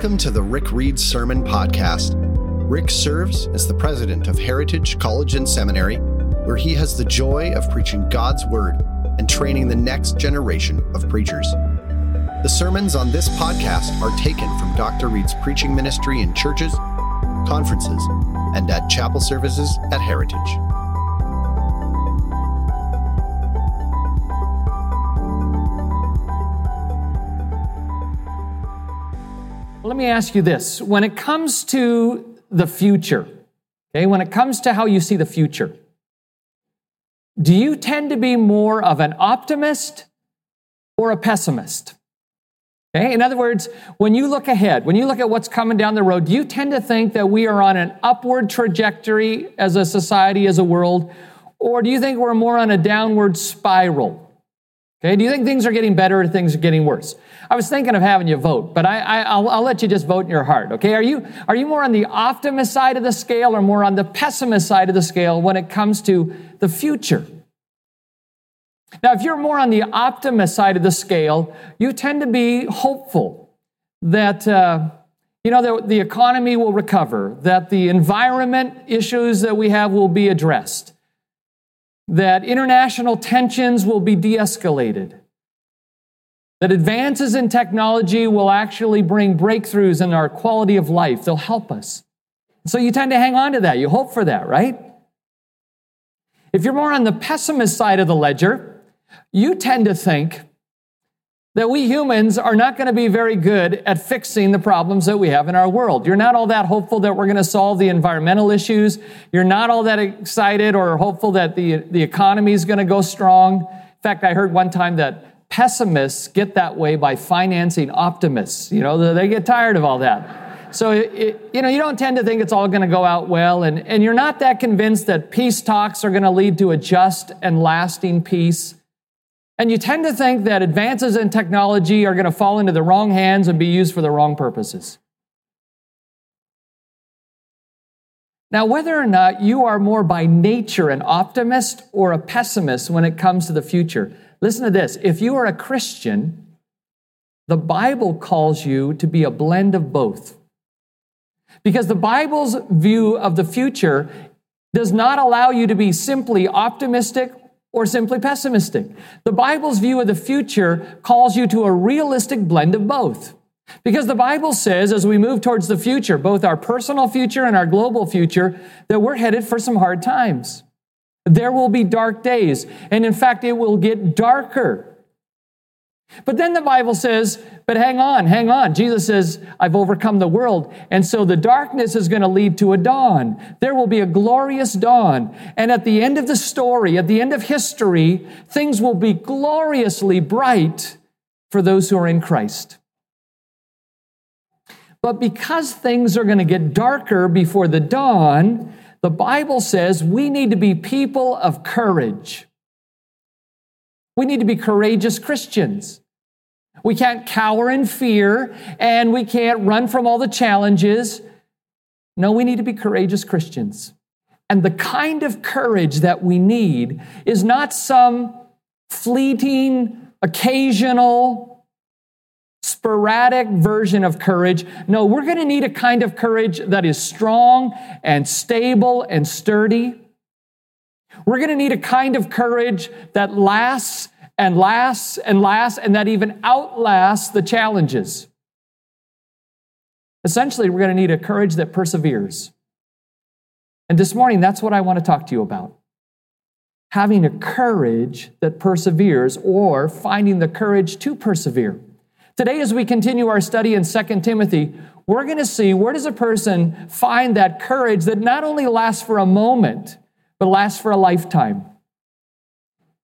Welcome to the Rick Reed Sermon Podcast. Rick serves as the president of Heritage College and Seminary, where he has the joy of preaching God's Word and training the next generation of preachers. The sermons on this podcast are taken from Dr. Reed's preaching ministry in churches, conferences, and at chapel services at Heritage. Let me ask you this. When it comes to the future, okay, when it comes to how you see the future, do you tend to be more of an optimist or a pessimist? Okay? In other words, when you look ahead, when you look at what's coming down the road, do you tend to think that we are on an upward trajectory as a society, as a world, or do you think we're more on a downward spiral? Okay, do you think things are getting better or things are getting worse? I was thinking of having you vote, but I, will let you just vote in your heart. Okay, are you are you more on the optimist side of the scale or more on the pessimist side of the scale when it comes to the future? Now, if you're more on the optimist side of the scale, you tend to be hopeful that uh, you know the, the economy will recover, that the environment issues that we have will be addressed that international tensions will be de escalated, that advances in technology will actually bring breakthroughs in our quality of life. They'll help us. So you tend to hang on to that. You hope for that, right? If you're more on the pessimist side of the ledger, you tend to think that we humans are not going to be very good at fixing the problems that we have in our world. You're not all that hopeful that we're going to solve the environmental issues. You're not all that excited or hopeful that the, the economy is going to go strong. In fact, I heard one time that pessimists get that way by financing optimists. You know, they get tired of all that. So, it, it, you know, you don't tend to think it's all going to go out well, and, and you're not that convinced that peace talks are going to lead to a just and lasting peace. And you tend to think that advances in technology are going to fall into the wrong hands and be used for the wrong purposes. Now, whether or not you are more by nature an optimist or a pessimist when it comes to the future, listen to this. If you are a Christian, the Bible calls you to be a blend of both. Because the Bible's view of the future does not allow you to be simply optimistic or simply pessimistic. The Bible's view of the future calls you to a realistic blend of both. Because the Bible says, as we move towards the future, both our personal future and our global future, that we're headed for some hard times. There will be dark days. And in fact, it will get darker. But then the Bible says, but hang on, hang on. Jesus says, I've overcome the world. And so the darkness is going to lead to a dawn. There will be a glorious dawn. And at the end of the story, at the end of history, things will be gloriously bright for those who are in Christ. But because things are going to get darker before the dawn, the Bible says we need to be people of courage. We need to be courageous Christians. We can't cower in fear and we can't run from all the challenges. No, we need to be courageous Christians. And the kind of courage that we need is not some fleeting, occasional, sporadic version of courage. No, we're going to need a kind of courage that is strong and stable and sturdy. We're going to need a kind of courage that lasts and lasts and lasts and that even outlasts the challenges. Essentially, we're going to need a courage that perseveres. And this morning, that's what I want to talk to you about. Having a courage that perseveres or finding the courage to persevere. Today, as we continue our study in 2 Timothy, we're going to see where does a person find that courage that not only lasts for a moment, but lasts for a lifetime.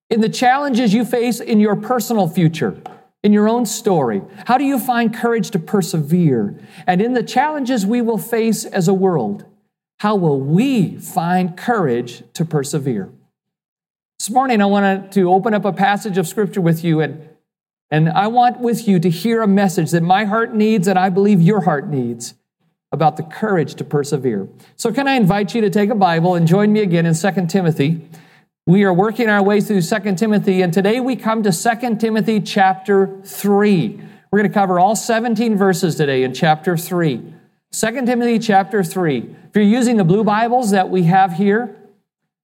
In the challenges you face in your personal future, in your own story, how do you find courage to persevere? And in the challenges we will face as a world, how will we find courage to persevere? This morning, I wanted to open up a passage of scripture with you, and, and I want with you to hear a message that my heart needs and I believe your heart needs about the courage to persevere. So, can I invite you to take a Bible and join me again in 2 Timothy? We are working our way through 2 Timothy, and today we come to 2 Timothy chapter 3. We're going to cover all 17 verses today in chapter 3. 2 Timothy chapter 3. If you're using the blue Bibles that we have here,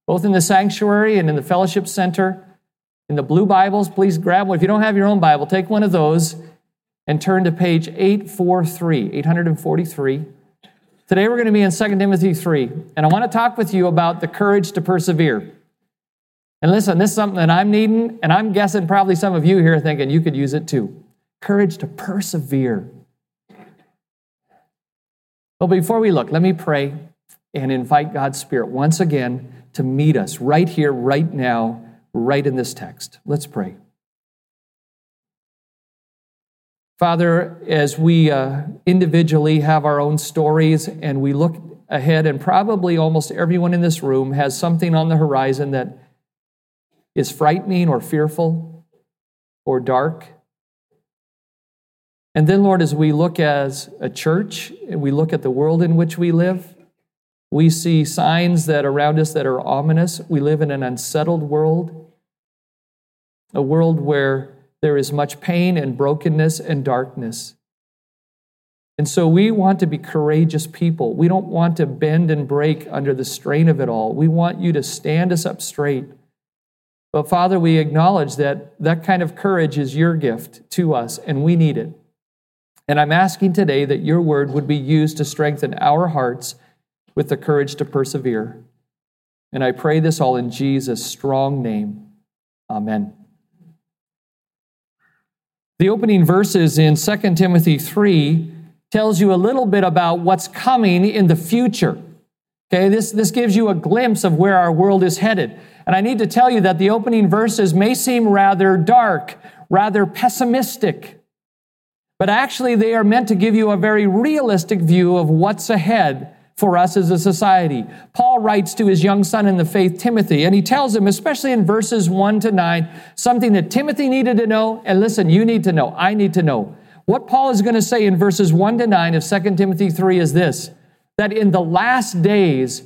both in the sanctuary and in the fellowship center, in the blue Bibles, please grab one. If you don't have your own Bible, take one of those and turn to page 843, 843. Today we're going to be in 2 Timothy 3, and I want to talk with you about the courage to persevere. And listen, this is something that I'm needing, and I'm guessing probably some of you here thinking you could use it too. Courage to persevere. But before we look, let me pray and invite God's Spirit once again to meet us right here, right now, right in this text. Let's pray. Father, as we uh, individually have our own stories and we look ahead, and probably almost everyone in this room has something on the horizon that is frightening or fearful or dark. And then, Lord, as we look as a church and we look at the world in which we live, we see signs that around us that are ominous. We live in an unsettled world, a world where there is much pain and brokenness and darkness. And so we want to be courageous people. We don't want to bend and break under the strain of it all. We want you to stand us up straight. But Father, we acknowledge that that kind of courage is your gift to us, and we need it. And I'm asking today that your word would be used to strengthen our hearts with the courage to persevere. And I pray this all in Jesus' strong name. Amen. The opening verses in 2 Timothy 3 tells you a little bit about what's coming in the future. Okay, this, this gives you a glimpse of where our world is headed. And I need to tell you that the opening verses may seem rather dark, rather pessimistic, but actually they are meant to give you a very realistic view of what's ahead for us as a society. Paul writes to his young son in the faith, Timothy, and he tells him, especially in verses 1 to 9, something that Timothy needed to know. And listen, you need to know. I need to know. What Paul is going to say in verses 1 to 9 of 2 Timothy 3 is this that in the last days,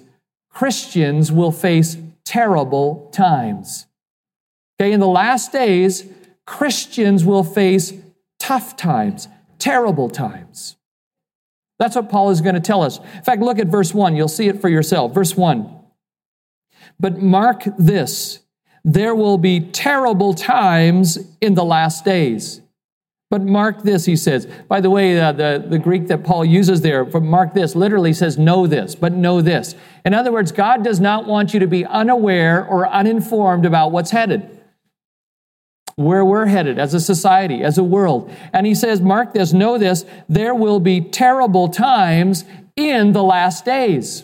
Christians will face terrible times. Okay, in the last days, Christians will face tough times, terrible times. That's what Paul is going to tell us. In fact, look at verse 1. You'll see it for yourself. Verse 1. But mark this there will be terrible times in the last days. But mark this, he says. By the way, uh, the, the Greek that Paul uses there for mark this literally says know this, but know this. In other words, God does not want you to be unaware or uninformed about what's headed where we're headed as a society, as a world. And he says, Mark this, know this, there will be terrible times in the last days.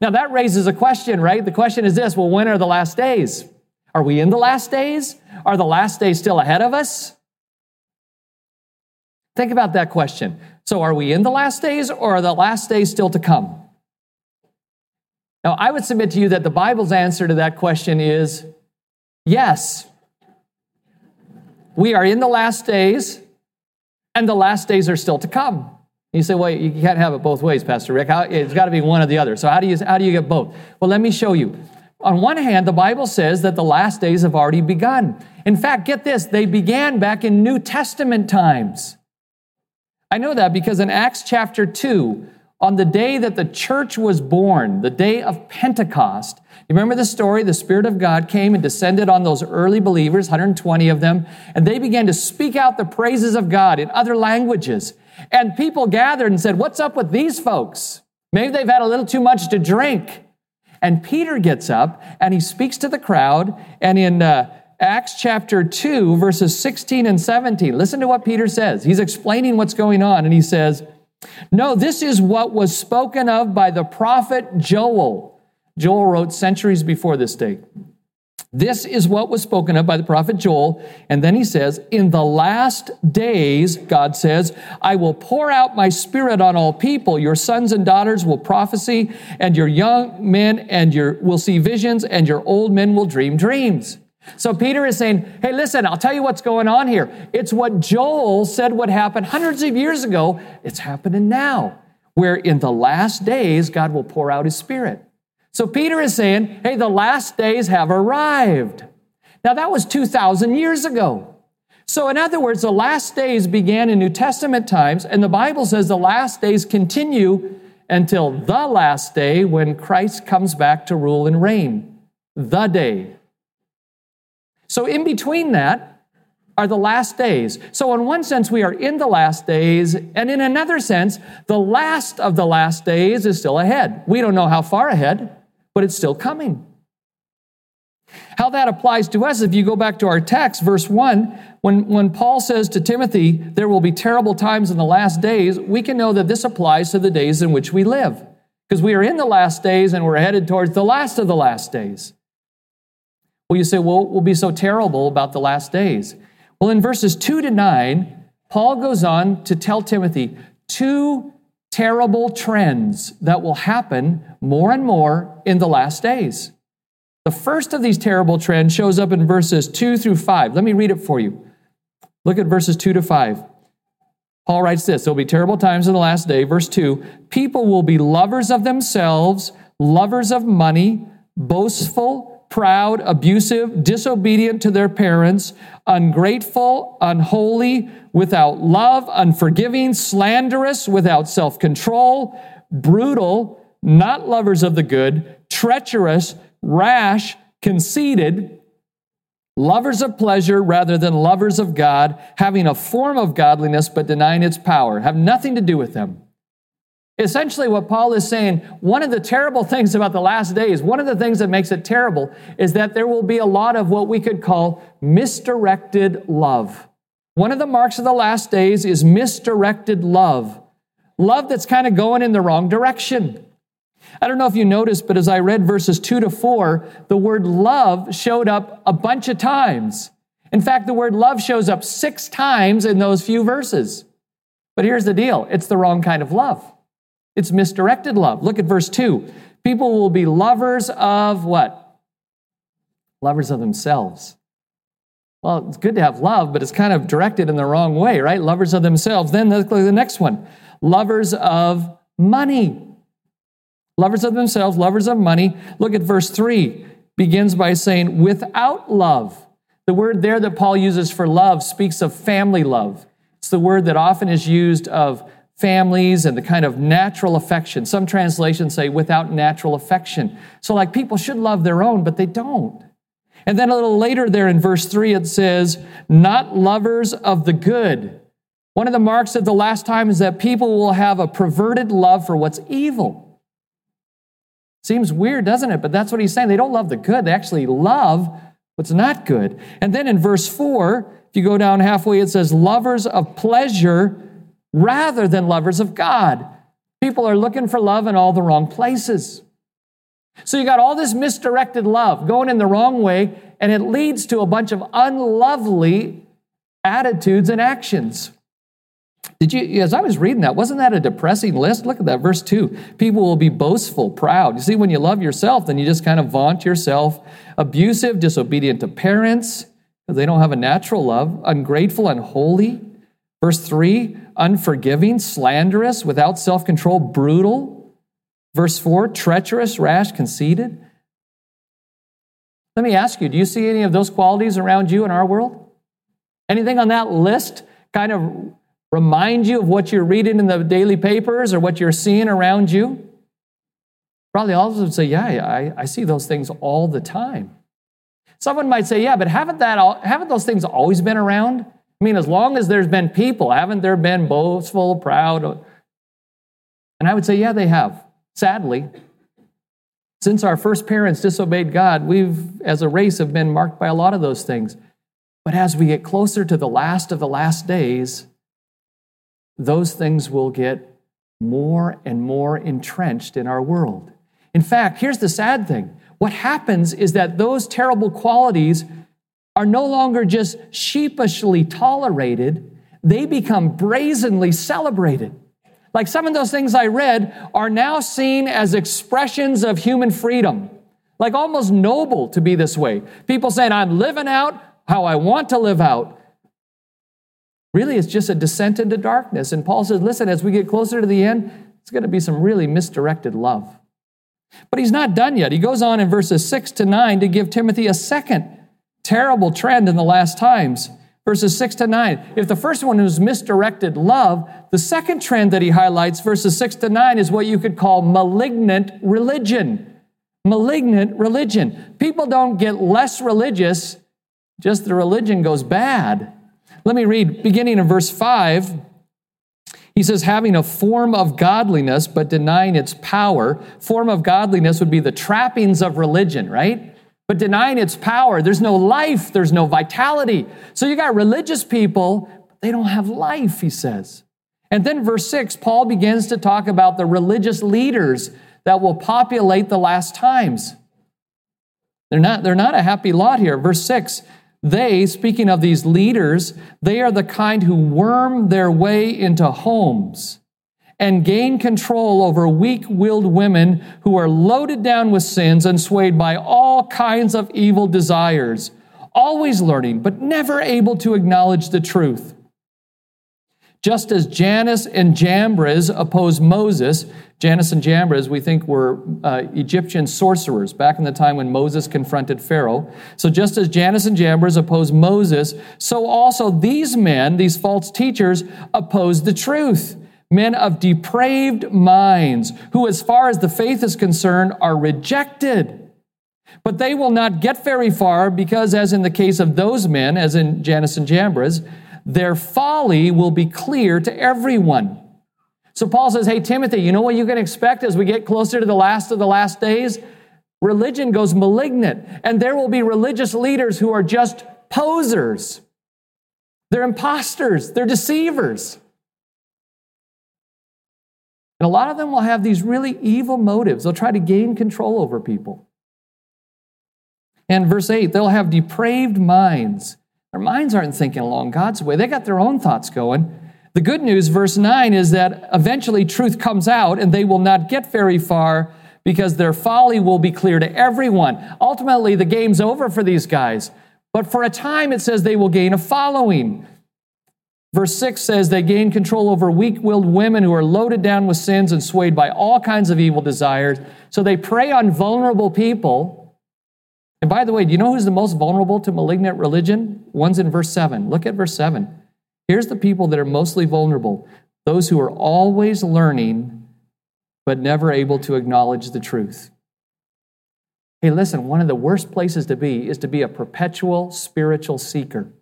Now that raises a question, right? The question is this well, when are the last days? Are we in the last days? Are the last days still ahead of us? Think about that question. So, are we in the last days or are the last days still to come? Now, I would submit to you that the Bible's answer to that question is yes. We are in the last days, and the last days are still to come. You say, well, you can't have it both ways, Pastor Rick. It's got to be one or the other. So, how do, you, how do you get both? Well, let me show you. On one hand, the Bible says that the last days have already begun. In fact, get this, they began back in New Testament times. I know that because in Acts chapter 2, on the day that the church was born, the day of Pentecost, you remember the story? The Spirit of God came and descended on those early believers, 120 of them, and they began to speak out the praises of God in other languages. And people gathered and said, What's up with these folks? Maybe they've had a little too much to drink. And Peter gets up and he speaks to the crowd. And in uh, Acts chapter 2, verses 16 and 17, listen to what Peter says. He's explaining what's going on. And he says, No, this is what was spoken of by the prophet Joel. Joel wrote centuries before this day. This is what was spoken of by the prophet Joel. And then he says, In the last days, God says, I will pour out my spirit on all people. Your sons and daughters will prophesy, and your young men and your will see visions, and your old men will dream dreams. So Peter is saying, Hey, listen, I'll tell you what's going on here. It's what Joel said would happen hundreds of years ago. It's happening now, where in the last days, God will pour out his spirit. So Peter is saying, hey, the last days have arrived. Now, that was 2,000 years ago. So, in other words, the last days began in New Testament times, and the Bible says the last days continue until the last day when Christ comes back to rule and reign. The day. So, in between that are the last days. So, in one sense, we are in the last days, and in another sense, the last of the last days is still ahead. We don't know how far ahead, but it's still coming. How that applies to us, if you go back to our text, verse 1, when, when Paul says to Timothy, there will be terrible times in the last days, we can know that this applies to the days in which we live. Because we are in the last days and we're headed towards the last of the last days. Well, you say, well, we'll be so terrible about the last days. Well, in verses 2 to 9, Paul goes on to tell Timothy two terrible trends that will happen more and more in the last days. The first of these terrible trends shows up in verses 2 through 5. Let me read it for you. Look at verses 2 to 5. Paul writes this There'll be terrible times in the last day. Verse 2 People will be lovers of themselves, lovers of money, boastful, proud, abusive, disobedient to their parents, ungrateful, unholy, without love, unforgiving, slanderous, without self control, brutal, not lovers of the good, treacherous rash, conceited, lovers of pleasure rather than lovers of God, having a form of godliness but denying its power, have nothing to do with them. Essentially, what Paul is saying, one of the terrible things about the last days, one of the things that makes it terrible, is that there will be a lot of what we could call misdirected love. One of the marks of the last days is misdirected love. Love that's kind of going in the wrong direction. I don't know if you noticed, but as I read verses 2 to 4, the word love showed up a bunch of times. In fact, the word love shows up six times in those few verses. But here's the deal it's the wrong kind of love, it's misdirected love. Look at verse 2. People will be lovers of what? Lovers of themselves. Well, it's good to have love, but it's kind of directed in the wrong way, right? Lovers of themselves. Then look at the next one lovers of money lovers of themselves, lovers of money. Look at verse 3, begins by saying, without love. The word there that Paul uses for love speaks of family love. It's the word that often is used of families and the kind of natural affection. Some translations say without natural affection. So, like, people should love their own, but they don't. And then a little later there in verse 3, it says, not lovers of the good. One of the marks of the last time is that people will have a perverted love for what's evil. Seems weird, doesn't it? But that's what he's saying. They don't love the good, they actually love what's not good. And then in verse 4, if you go down halfway, it says, lovers of pleasure rather than lovers of God. People are looking for love in all the wrong places. So you got all this misdirected love going in the wrong way, and it leads to a bunch of unlovely attitudes and actions. Did you, as I was reading that, wasn't that a depressing list? Look at that, verse 2. People will be boastful, proud. You see, when you love yourself, then you just kind of vaunt yourself. Abusive, disobedient to parents, they don't have a natural love. Ungrateful, unholy. Verse 3, unforgiving, slanderous, without self control, brutal. Verse 4, treacherous, rash, conceited. Let me ask you, do you see any of those qualities around you in our world? Anything on that list kind of remind you of what you're reading in the daily papers or what you're seeing around you? Probably all of us would say, Yeah, I, I see those things all the time. Someone might say, Yeah, but haven't, that all, haven't those things always been around? I mean, as long as there's been people, haven't there been boastful, proud? And I would say, Yeah, they have, sadly. Since our first parents disobeyed God, we've, as a race, have been marked by a lot of those things. But as we get closer to the last of the last days, those things will get more and more entrenched in our world. In fact, here's the sad thing what happens is that those terrible qualities are no longer just sheepishly tolerated, they become brazenly celebrated. Like some of those things I read are now seen as expressions of human freedom, like almost noble to be this way. People saying, I'm living out how I want to live out. Really, it's just a descent into darkness. And Paul says, listen, as we get closer to the end, it's going to be some really misdirected love. But he's not done yet. He goes on in verses 6 to 9 to give Timothy a second terrible trend in the last times. verses 6 to 9. If the first one is misdirected love, the second trend that he highlights, verses 6 to 9, is what you could call malignant religion. Malignant religion. People don't get less religious, just the religion goes bad. Let me read, beginning in verse 5. He says, having a form of godliness, but denying its power. Form of godliness would be the trappings of religion, right? But denying its power, there's no life, there's no vitality. So you got religious people, but they don't have life, he says. And then verse 6, Paul begins to talk about the religious leaders that will populate the last times. They're not, they're not a happy lot here. Verse 6 they, speaking of these leaders, they are the kind who worm their way into homes and gain control over weak willed women who are loaded down with sins and swayed by all kinds of evil desires, always learning, but never able to acknowledge the truth. Just as Jannes and Jambres opposed Moses, Jannes and Jambres, we think, were uh, Egyptian sorcerers back in the time when Moses confronted Pharaoh. So, just as Jannes and Jambres opposed Moses, so also these men, these false teachers, opposed the truth men of depraved minds, who, as far as the faith is concerned, are rejected. But they will not get very far because, as in the case of those men, as in Jannes and Jambres, their folly will be clear to everyone. So Paul says, Hey, Timothy, you know what you can expect as we get closer to the last of the last days? Religion goes malignant, and there will be religious leaders who are just posers. They're imposters, they're deceivers. And a lot of them will have these really evil motives. They'll try to gain control over people. And verse 8, they'll have depraved minds. Their minds aren't thinking along God's way, they got their own thoughts going. The good news, verse 9, is that eventually truth comes out and they will not get very far because their folly will be clear to everyone. Ultimately, the game's over for these guys. But for a time, it says they will gain a following. Verse 6 says they gain control over weak willed women who are loaded down with sins and swayed by all kinds of evil desires. So they prey on vulnerable people. And by the way, do you know who's the most vulnerable to malignant religion? One's in verse 7. Look at verse 7. Here's the people that are mostly vulnerable those who are always learning, but never able to acknowledge the truth. Hey, listen, one of the worst places to be is to be a perpetual spiritual seeker.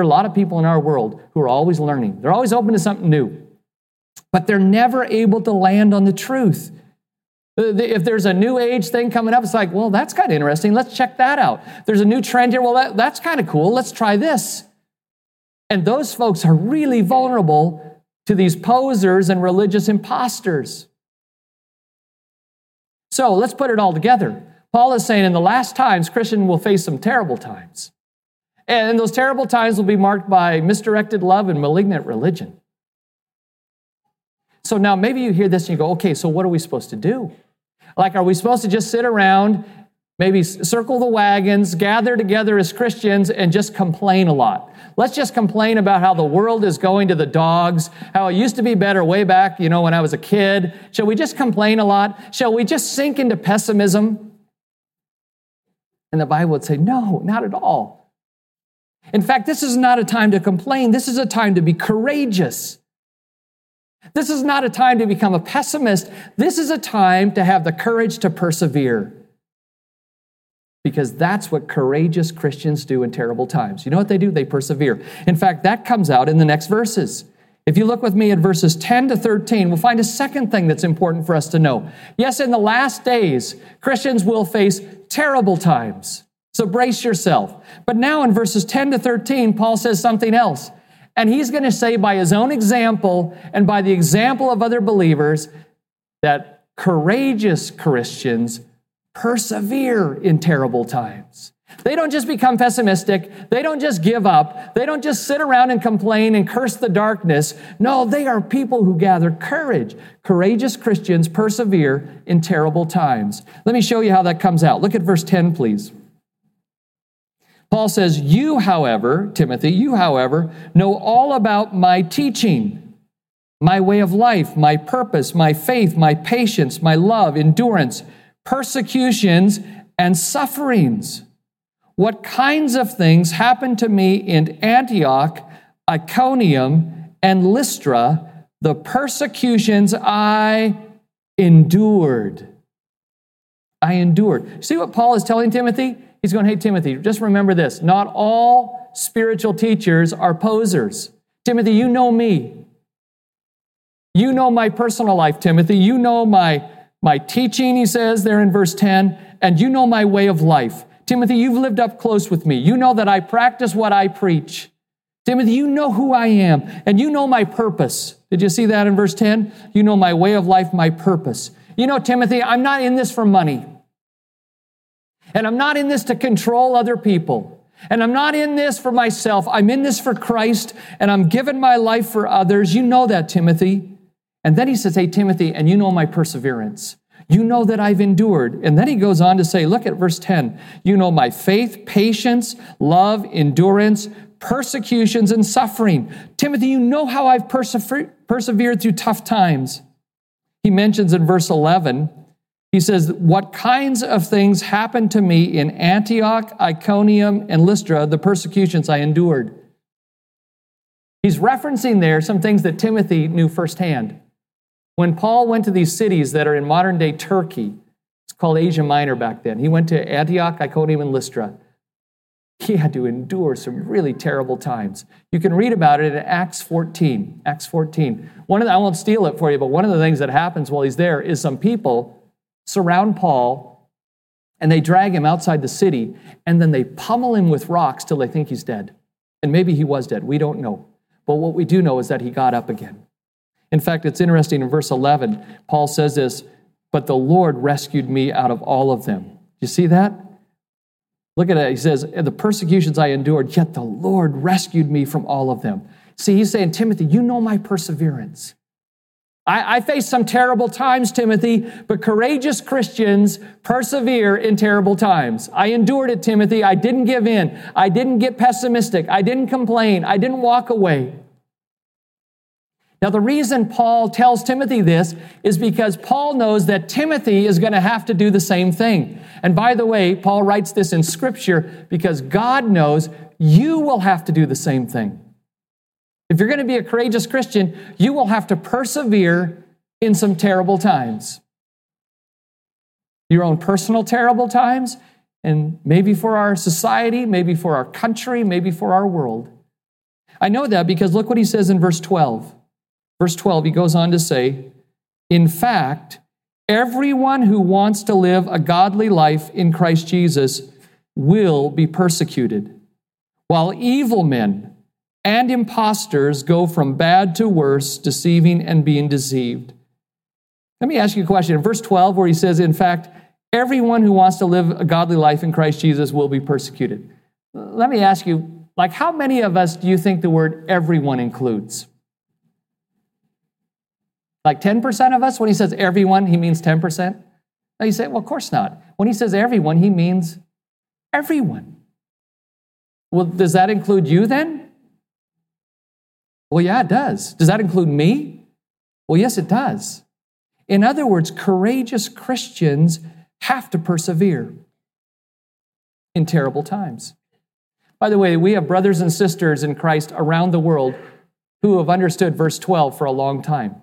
There are a lot of people in our world who are always learning, they're always open to something new, but they're never able to land on the truth. If there's a new age thing coming up, it's like, well, that's kind of interesting. Let's check that out. There's a new trend here. Well, that, that's kind of cool. Let's try this. And those folks are really vulnerable to these posers and religious imposters. So let's put it all together. Paul is saying in the last times, Christian will face some terrible times. And those terrible times will be marked by misdirected love and malignant religion. So now maybe you hear this and you go, okay, so what are we supposed to do? Like, are we supposed to just sit around, maybe circle the wagons, gather together as Christians, and just complain a lot? Let's just complain about how the world is going to the dogs, how it used to be better way back, you know, when I was a kid. Shall we just complain a lot? Shall we just sink into pessimism? And the Bible would say, no, not at all. In fact, this is not a time to complain. This is a time to be courageous. This is not a time to become a pessimist. This is a time to have the courage to persevere. Because that's what courageous Christians do in terrible times. You know what they do? They persevere. In fact, that comes out in the next verses. If you look with me at verses 10 to 13, we'll find a second thing that's important for us to know. Yes, in the last days, Christians will face terrible times. So brace yourself. But now in verses 10 to 13, Paul says something else. And he's going to say by his own example and by the example of other believers that courageous Christians persevere in terrible times. They don't just become pessimistic. They don't just give up. They don't just sit around and complain and curse the darkness. No, they are people who gather courage. Courageous Christians persevere in terrible times. Let me show you how that comes out. Look at verse 10, please. Paul says, You, however, Timothy, you, however, know all about my teaching, my way of life, my purpose, my faith, my patience, my love, endurance, persecutions, and sufferings. what kinds of things happened to me in Antioch, Iconium, and Lystra, the persecutions I endured. I endured. See what Paul is telling Timothy? He's going, Hey, Timothy, just remember this. Not all spiritual teachers are posers. Timothy, you know me. You know my personal life, Timothy. You know my, my teaching, he says there in verse 10, and you know my way of life. Timothy, you've lived up close with me. You know that I practice what I preach. Timothy, you know who I am, and you know my purpose. Did you see that in verse 10? You know my way of life, my purpose. You know, Timothy, I'm not in this for money. And I'm not in this to control other people. And I'm not in this for myself. I'm in this for Christ, and I'm giving my life for others. You know that, Timothy. And then he says, Hey, Timothy, and you know my perseverance. You know that I've endured. And then he goes on to say, Look at verse 10. You know my faith, patience, love, endurance, persecutions, and suffering. Timothy, you know how I've persevered through tough times. He mentions in verse 11, he says, What kinds of things happened to me in Antioch, Iconium, and Lystra, the persecutions I endured? He's referencing there some things that Timothy knew firsthand. When Paul went to these cities that are in modern day Turkey, it's called Asia Minor back then, he went to Antioch, Iconium, and Lystra. He had to endure some really terrible times. You can read about it in Acts 14. Acts 14. One of the, I won't steal it for you, but one of the things that happens while he's there is some people surround Paul and they drag him outside the city and then they pummel him with rocks till they think he's dead. And maybe he was dead. We don't know. But what we do know is that he got up again. In fact, it's interesting in verse 11, Paul says this, but the Lord rescued me out of all of them. You see that? Look at it. He says, The persecutions I endured, yet the Lord rescued me from all of them. See, he's saying, Timothy, you know my perseverance. I, I face some terrible times, Timothy, but courageous Christians persevere in terrible times. I endured it, Timothy. I didn't give in. I didn't get pessimistic. I didn't complain. I didn't walk away. Now, the reason Paul tells Timothy this is because Paul knows that Timothy is going to have to do the same thing. And by the way, Paul writes this in Scripture because God knows you will have to do the same thing. If you're going to be a courageous Christian, you will have to persevere in some terrible times. Your own personal terrible times, and maybe for our society, maybe for our country, maybe for our world. I know that because look what he says in verse 12. Verse 12, he goes on to say, In fact, everyone who wants to live a godly life in Christ Jesus will be persecuted, while evil men and impostors go from bad to worse, deceiving and being deceived. Let me ask you a question. In verse 12, where he says, In fact, everyone who wants to live a godly life in Christ Jesus will be persecuted. Let me ask you, like, how many of us do you think the word everyone includes? Like 10% of us, when he says everyone, he means 10%? Now you say, well, of course not. When he says everyone, he means everyone. Well, does that include you then? Well, yeah, it does. Does that include me? Well, yes, it does. In other words, courageous Christians have to persevere in terrible times. By the way, we have brothers and sisters in Christ around the world who have understood verse 12 for a long time.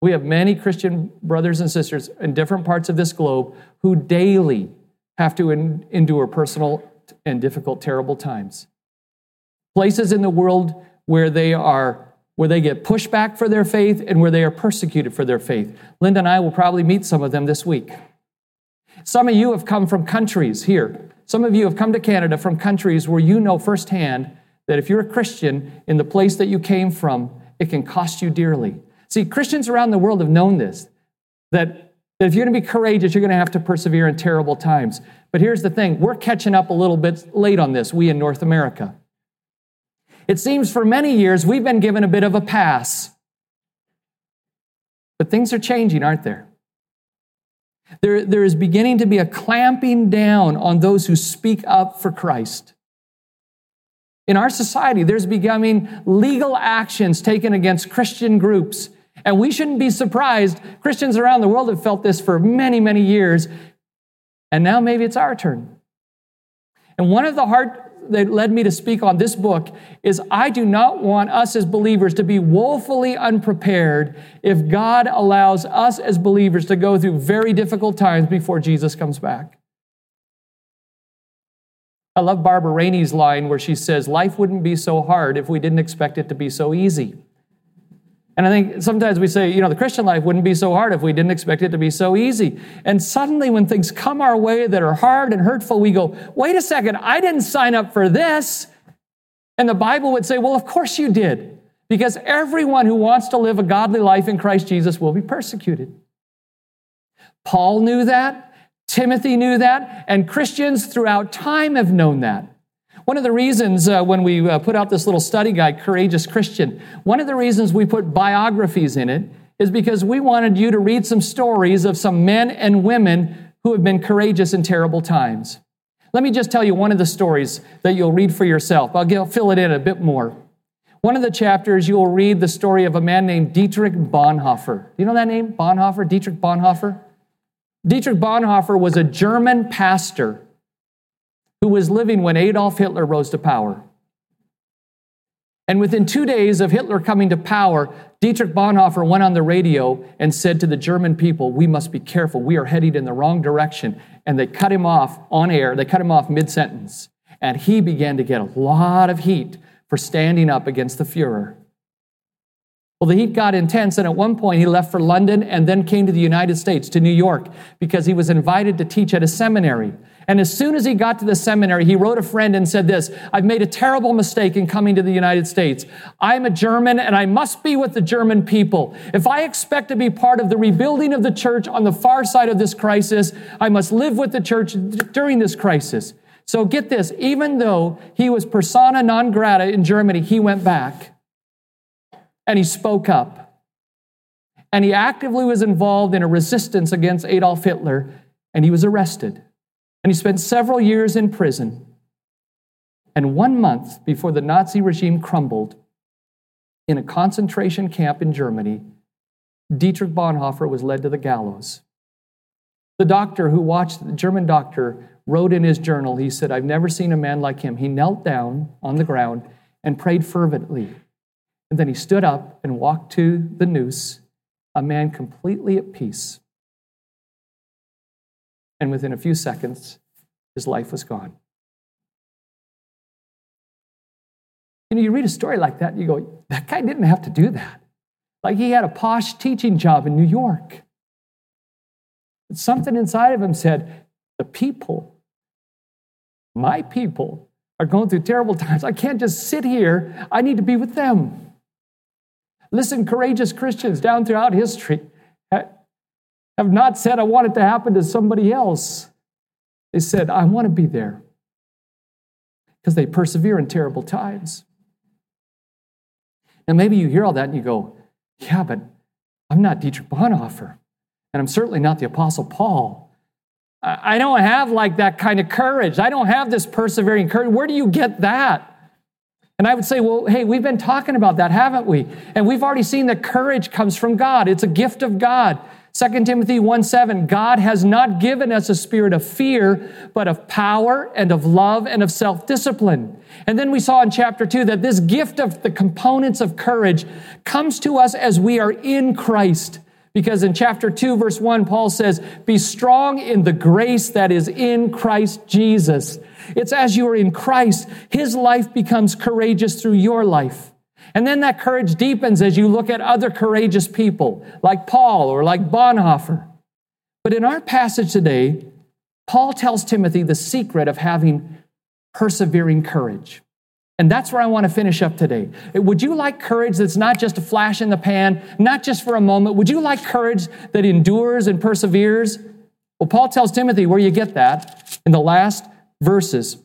We have many Christian brothers and sisters in different parts of this globe who daily have to en- endure personal and difficult, terrible times. Places in the world where they are where they get pushback for their faith and where they are persecuted for their faith. Linda and I will probably meet some of them this week. Some of you have come from countries here. Some of you have come to Canada from countries where you know firsthand that if you're a Christian in the place that you came from, it can cost you dearly. See, Christians around the world have known this that, that if you're going to be courageous, you're going to have to persevere in terrible times. But here's the thing we're catching up a little bit late on this, we in North America. It seems for many years we've been given a bit of a pass. But things are changing, aren't there? There, there is beginning to be a clamping down on those who speak up for Christ. In our society, there's becoming legal actions taken against Christian groups and we shouldn't be surprised. Christians around the world have felt this for many, many years. And now maybe it's our turn. And one of the heart that led me to speak on this book is I do not want us as believers to be woefully unprepared if God allows us as believers to go through very difficult times before Jesus comes back. I love Barbara Rainey's line where she says, Life wouldn't be so hard if we didn't expect it to be so easy. And I think sometimes we say, you know, the Christian life wouldn't be so hard if we didn't expect it to be so easy. And suddenly, when things come our way that are hard and hurtful, we go, wait a second, I didn't sign up for this. And the Bible would say, well, of course you did. Because everyone who wants to live a godly life in Christ Jesus will be persecuted. Paul knew that. Timothy knew that. And Christians throughout time have known that. One of the reasons uh, when we uh, put out this little study guide, Courageous Christian, one of the reasons we put biographies in it is because we wanted you to read some stories of some men and women who have been courageous in terrible times. Let me just tell you one of the stories that you'll read for yourself. I'll get, fill it in a bit more. One of the chapters, you will read the story of a man named Dietrich Bonhoeffer. Do you know that name? Bonhoeffer? Dietrich Bonhoeffer? Dietrich Bonhoeffer was a German pastor who was living when Adolf Hitler rose to power. And within two days of Hitler coming to power, Dietrich Bonhoeffer went on the radio and said to the German people, We must be careful. We are heading in the wrong direction. And they cut him off on air. They cut him off mid sentence. And he began to get a lot of heat for standing up against the Fuhrer. Well, the heat got intense, and at one point he left for London and then came to the United States, to New York, because he was invited to teach at a seminary. And as soon as he got to the seminary, he wrote a friend and said this I've made a terrible mistake in coming to the United States. I'm a German and I must be with the German people. If I expect to be part of the rebuilding of the church on the far side of this crisis, I must live with the church during this crisis. So get this even though he was persona non grata in Germany, he went back and he spoke up. And he actively was involved in a resistance against Adolf Hitler, and he was arrested. And he spent several years in prison. And one month before the Nazi regime crumbled in a concentration camp in Germany, Dietrich Bonhoeffer was led to the gallows. The doctor who watched, the German doctor, wrote in his journal, he said, I've never seen a man like him. He knelt down on the ground and prayed fervently. And then he stood up and walked to the noose, a man completely at peace and within a few seconds, his life was gone. You know, you read a story like that, and you go, that guy didn't have to do that. Like he had a posh teaching job in New York. But something inside of him said, the people, my people, are going through terrible times. I can't just sit here. I need to be with them. Listen, courageous Christians down throughout history have not said, I want it to happen to somebody else. They said, I want to be there because they persevere in terrible times. Now, maybe you hear all that and you go, Yeah, but I'm not Dietrich Bonhoeffer, and I'm certainly not the Apostle Paul. I don't have like that kind of courage. I don't have this persevering courage. Where do you get that? And I would say, well, hey, we've been talking about that, haven't we? And we've already seen that courage comes from God. It's a gift of God. 2 Timothy 1 7, God has not given us a spirit of fear, but of power and of love and of self discipline. And then we saw in chapter 2 that this gift of the components of courage comes to us as we are in Christ. Because in chapter 2, verse 1, Paul says, Be strong in the grace that is in Christ Jesus. It's as you are in Christ, his life becomes courageous through your life. And then that courage deepens as you look at other courageous people like Paul or like Bonhoeffer. But in our passage today, Paul tells Timothy the secret of having persevering courage. And that's where I want to finish up today. Would you like courage that's not just a flash in the pan, not just for a moment? Would you like courage that endures and perseveres? Well, Paul tells Timothy where you get that in the last verses.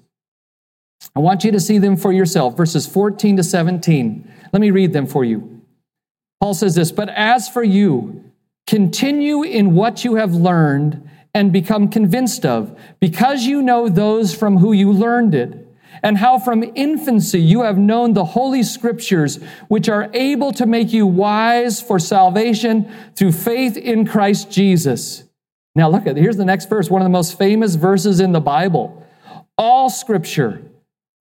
I want you to see them for yourself, verses 14 to 17. Let me read them for you. Paul says this, but as for you, continue in what you have learned and become convinced of, because you know those from who you learned it, and how from infancy you have known the holy scriptures, which are able to make you wise for salvation through faith in Christ Jesus. Now look at here's the next verse, one of the most famous verses in the Bible. All scripture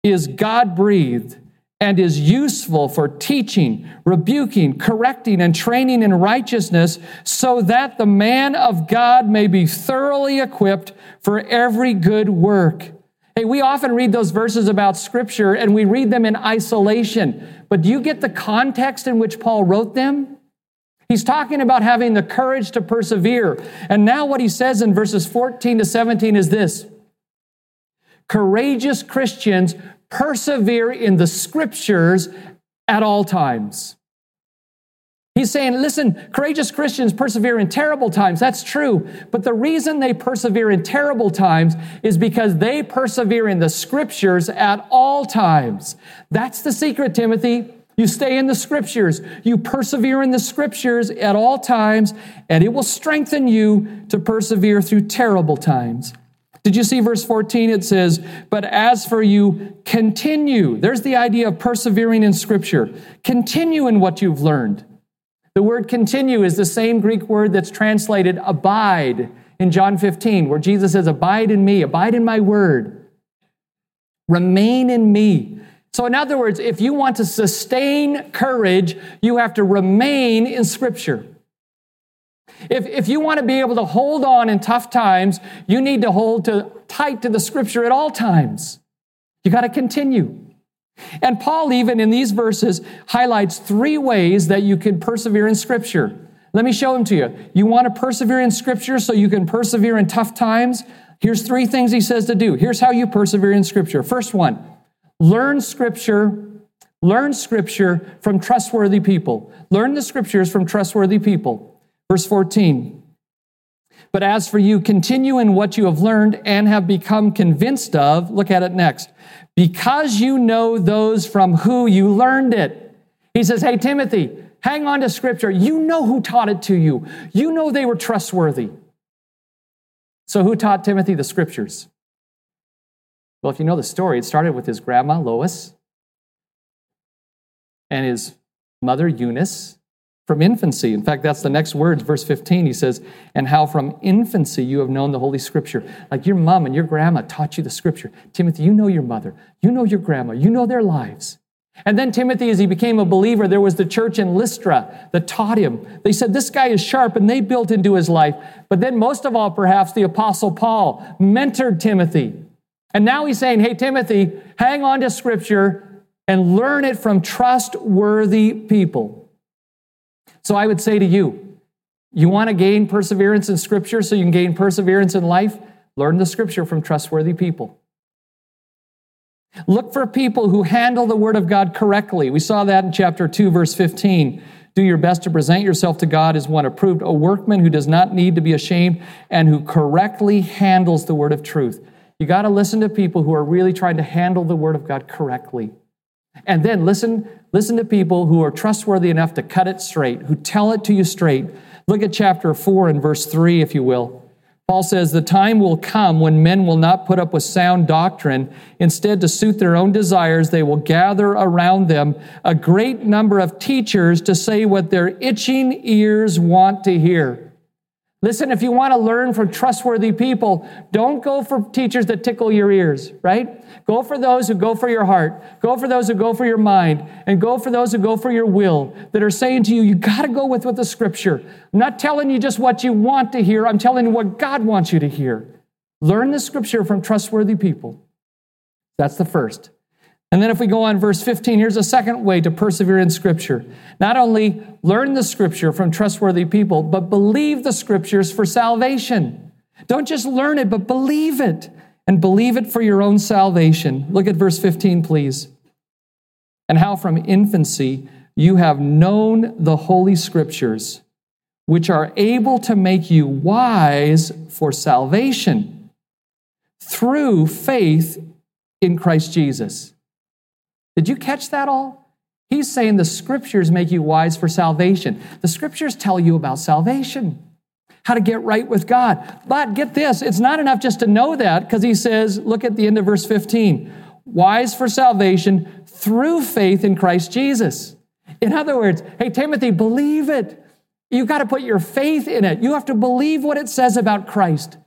is God breathed and is useful for teaching, rebuking, correcting, and training in righteousness, so that the man of God may be thoroughly equipped for every good work. Hey, we often read those verses about Scripture and we read them in isolation, but do you get the context in which Paul wrote them? He's talking about having the courage to persevere. And now, what he says in verses 14 to 17 is this Courageous Christians persevere in the scriptures at all times. He's saying, listen, courageous Christians persevere in terrible times. That's true. But the reason they persevere in terrible times is because they persevere in the scriptures at all times. That's the secret, Timothy. You stay in the scriptures. You persevere in the scriptures at all times, and it will strengthen you to persevere through terrible times. Did you see verse 14? It says, But as for you, continue. There's the idea of persevering in Scripture. Continue in what you've learned. The word continue is the same Greek word that's translated abide in John 15, where Jesus says, Abide in me, abide in my word, remain in me. So, in other words, if you want to sustain courage, you have to remain in Scripture. If, if you want to be able to hold on in tough times, you need to hold to, tight to the scripture at all times. You got to continue. And Paul, even in these verses, highlights three ways that you can persevere in scripture. Let me show them to you. You want to persevere in scripture so you can persevere in tough times? Here's three things he says to do. Here's how you persevere in scripture. First one, learn scripture. Learn scripture from trustworthy people. Learn the scriptures from trustworthy people. Verse 14. But as for you, continue in what you have learned and have become convinced of. Look at it next. Because you know those from who you learned it. He says, Hey, Timothy, hang on to scripture. You know who taught it to you. You know they were trustworthy. So, who taught Timothy the scriptures? Well, if you know the story, it started with his grandma, Lois, and his mother, Eunice, from infancy. In fact, that's the next words, verse 15. He says, And how from infancy you have known the Holy Scripture. Like your mom and your grandma taught you the Scripture. Timothy, you know your mother, you know your grandma, you know their lives. And then Timothy, as he became a believer, there was the church in Lystra that taught him. They said, This guy is sharp, and they built into his life. But then, most of all, perhaps, the Apostle Paul mentored Timothy. And now he's saying, Hey, Timothy, hang on to Scripture and learn it from trustworthy people. So I would say to you, you want to gain perseverance in Scripture so you can gain perseverance in life? Learn the Scripture from trustworthy people. Look for people who handle the Word of God correctly. We saw that in chapter 2, verse 15. Do your best to present yourself to God as one approved, a workman who does not need to be ashamed and who correctly handles the Word of truth. You got to listen to people who are really trying to handle the Word of God correctly. And then listen, listen to people who are trustworthy enough to cut it straight, who tell it to you straight. Look at chapter 4 and verse 3, if you will. Paul says, The time will come when men will not put up with sound doctrine. Instead, to suit their own desires, they will gather around them a great number of teachers to say what their itching ears want to hear. Listen, if you want to learn from trustworthy people, don't go for teachers that tickle your ears, right? Go for those who go for your heart. Go for those who go for your mind. And go for those who go for your will that are saying to you, you got to go with what the scripture. I'm not telling you just what you want to hear. I'm telling you what God wants you to hear. Learn the scripture from trustworthy people. That's the first. And then if we go on verse 15, here's a second way to persevere in Scripture. Not only learn the Scripture from trustworthy people, but believe the Scriptures for salvation. Don't just learn it, but believe it and believe it for your own salvation. Look at verse 15, please. And how from infancy you have known the Holy Scriptures, which are able to make you wise for salvation through faith in Christ Jesus. Did you catch that all? He's saying the scriptures make you wise for salvation. The scriptures tell you about salvation, how to get right with God. But get this, it's not enough just to know that because he says, look at the end of verse 15 wise for salvation through faith in Christ Jesus. In other words, hey, Timothy, believe it. You've got to put your faith in it. You have to believe what it says about Christ.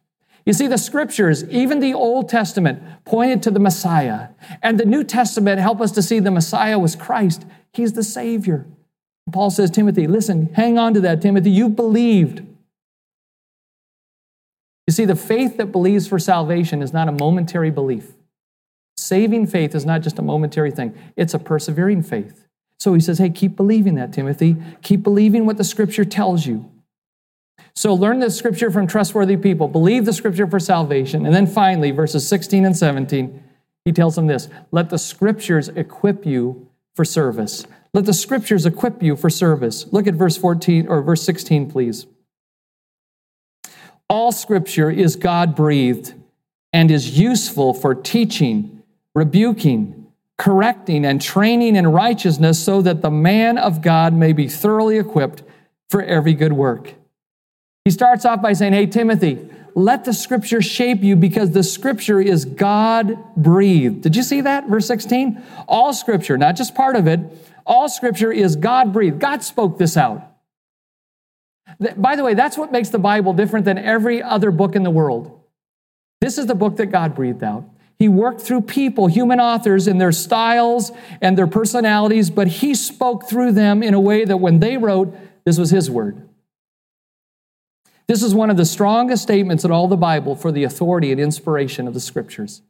You see, the scriptures, even the Old Testament, pointed to the Messiah. And the New Testament help us to see the Messiah was Christ. He's the Savior. Paul says, Timothy, listen, hang on to that, Timothy. You believed. You see, the faith that believes for salvation is not a momentary belief. Saving faith is not just a momentary thing, it's a persevering faith. So he says, hey, keep believing that, Timothy. Keep believing what the scripture tells you. So learn the scripture from trustworthy people, believe the scripture for salvation. And then finally, verses 16 and 17, he tells them this let the scriptures equip you for service. Let the scriptures equip you for service. Look at verse 14 or verse 16, please. All scripture is God breathed and is useful for teaching, rebuking, correcting, and training in righteousness so that the man of God may be thoroughly equipped for every good work. He starts off by saying, Hey, Timothy, let the scripture shape you because the scripture is God breathed. Did you see that? Verse 16? All scripture, not just part of it, all scripture is God breathed. God spoke this out. By the way, that's what makes the Bible different than every other book in the world. This is the book that God breathed out. He worked through people, human authors, in their styles and their personalities, but He spoke through them in a way that when they wrote, this was His word. This is one of the strongest statements in all the Bible for the authority and inspiration of the scriptures.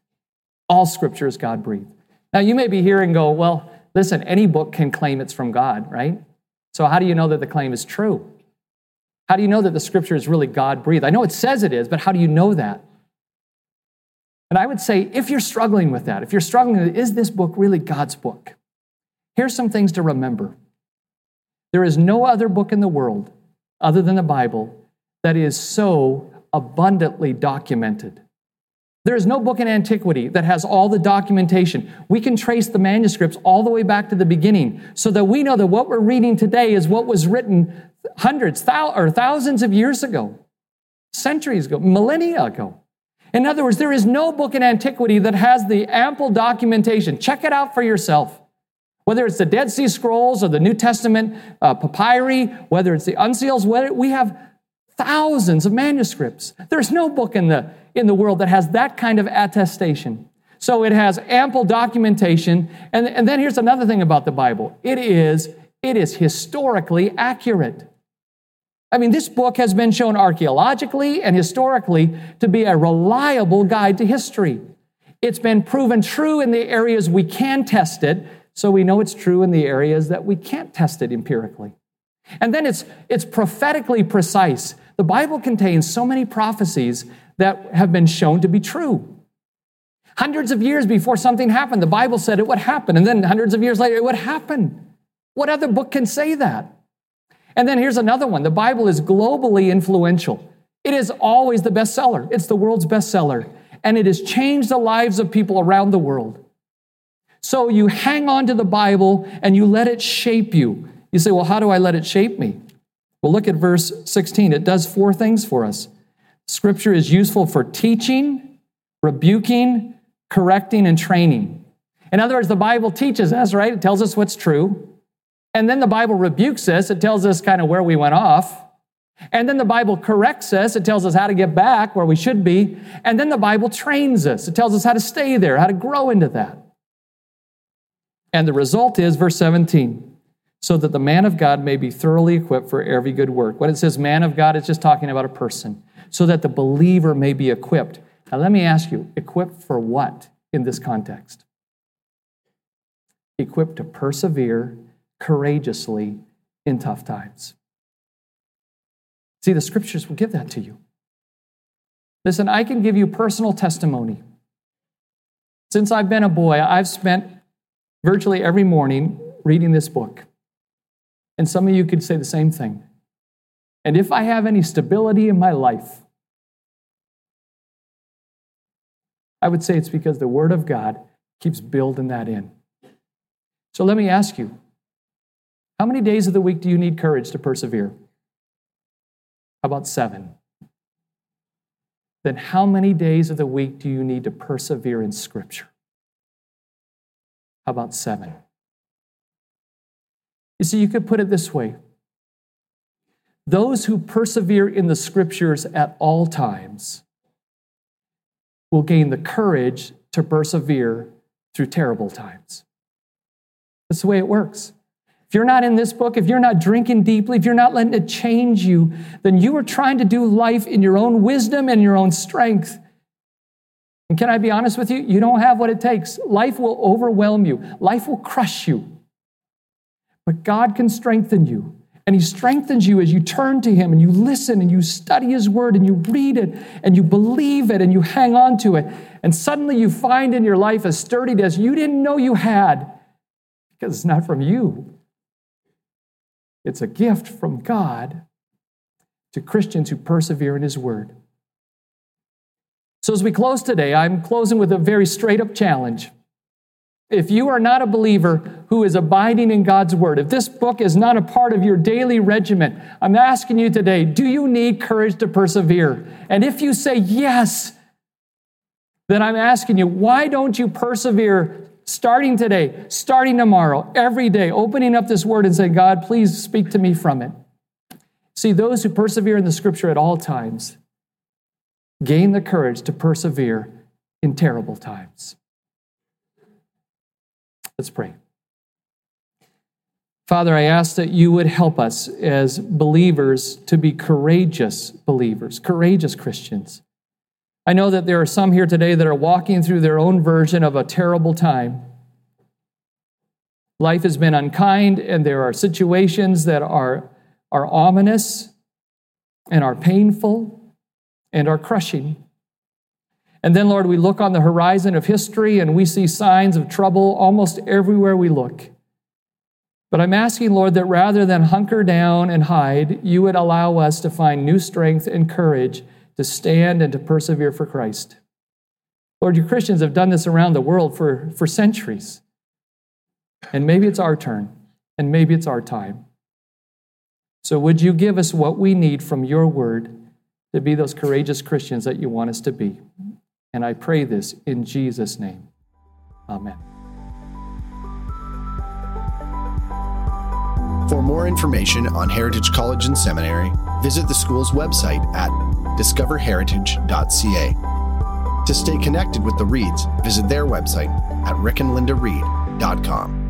All scripture is God breathed. Now, you may be here and go, well, listen, any book can claim it's from God, right? So, how do you know that the claim is true? How do you know that the scripture is really God breathed? I know it says it is, but how do you know that? And I would say, if you're struggling with that, if you're struggling with, is this book really God's book? Here's some things to remember. There is no other book in the world, other than the Bible, that is so abundantly documented. There is no book in antiquity that has all the documentation. We can trace the manuscripts all the way back to the beginning so that we know that what we're reading today is what was written hundreds thou- or thousands of years ago, centuries ago, millennia ago. In other words, there is no book in antiquity that has the ample documentation. Check it out for yourself. Whether it's the Dead Sea Scrolls or the New Testament uh, papyri, whether it's the uncials, whether we have thousands of manuscripts. There's no book in the, in the world that has that kind of attestation. So it has ample documentation. And, and then here's another thing about the Bible it is, it is historically accurate. I mean, this book has been shown archaeologically and historically to be a reliable guide to history. It's been proven true in the areas we can test it, so we know it's true in the areas that we can't test it empirically. And then it's, it's prophetically precise. The Bible contains so many prophecies that have been shown to be true. Hundreds of years before something happened, the Bible said it would happen. And then hundreds of years later, it would happen. What other book can say that? And then here's another one the Bible is globally influential. It is always the bestseller, it's the world's bestseller. And it has changed the lives of people around the world. So you hang on to the Bible and you let it shape you. You say, well, how do I let it shape me? Well, look at verse 16. It does four things for us. Scripture is useful for teaching, rebuking, correcting, and training. In other words, the Bible teaches us, right? It tells us what's true. And then the Bible rebukes us. It tells us kind of where we went off. And then the Bible corrects us. It tells us how to get back where we should be. And then the Bible trains us. It tells us how to stay there, how to grow into that. And the result is, verse 17, so that the man of God may be thoroughly equipped for every good work. When it says man of God, it's just talking about a person, so that the believer may be equipped. Now, let me ask you equipped for what in this context? Equipped to persevere courageously in tough times. See, the scriptures will give that to you. Listen, I can give you personal testimony. Since I've been a boy, I've spent virtually every morning reading this book. And some of you could say the same thing. And if I have any stability in my life, I would say it's because the Word of God keeps building that in. So let me ask you how many days of the week do you need courage to persevere? How about seven? Then how many days of the week do you need to persevere in Scripture? How about seven? You see, you could put it this way those who persevere in the scriptures at all times will gain the courage to persevere through terrible times. That's the way it works. If you're not in this book, if you're not drinking deeply, if you're not letting it change you, then you are trying to do life in your own wisdom and your own strength. And can I be honest with you? You don't have what it takes. Life will overwhelm you, life will crush you. But God can strengthen you. And He strengthens you as you turn to Him and you listen and you study His Word and you read it and you believe it and you hang on to it. And suddenly you find in your life a sturdiness you didn't know you had because it's not from you. It's a gift from God to Christians who persevere in His Word. So, as we close today, I'm closing with a very straight up challenge. If you are not a believer who is abiding in God's Word, if this book is not a part of your daily regimen, I'm asking you today do you need courage to persevere? And if you say yes, then I'm asking you, why don't you persevere starting today, starting tomorrow, every day, opening up this word and saying, God, please speak to me from it. See, those who persevere in the scripture at all times gain the courage to persevere in terrible times. Let's pray. Father, I ask that you would help us as believers to be courageous believers, courageous Christians. I know that there are some here today that are walking through their own version of a terrible time. Life has been unkind, and there are situations that are, are ominous and are painful and are crushing. And then, Lord, we look on the horizon of history and we see signs of trouble almost everywhere we look. But I'm asking, Lord, that rather than hunker down and hide, you would allow us to find new strength and courage to stand and to persevere for Christ. Lord, your Christians have done this around the world for, for centuries. And maybe it's our turn, and maybe it's our time. So, would you give us what we need from your word to be those courageous Christians that you want us to be? And I pray this in Jesus' name. Amen. For more information on Heritage College and Seminary, visit the school's website at discoverheritage.ca. To stay connected with the Reeds, visit their website at rickandlindareed.com.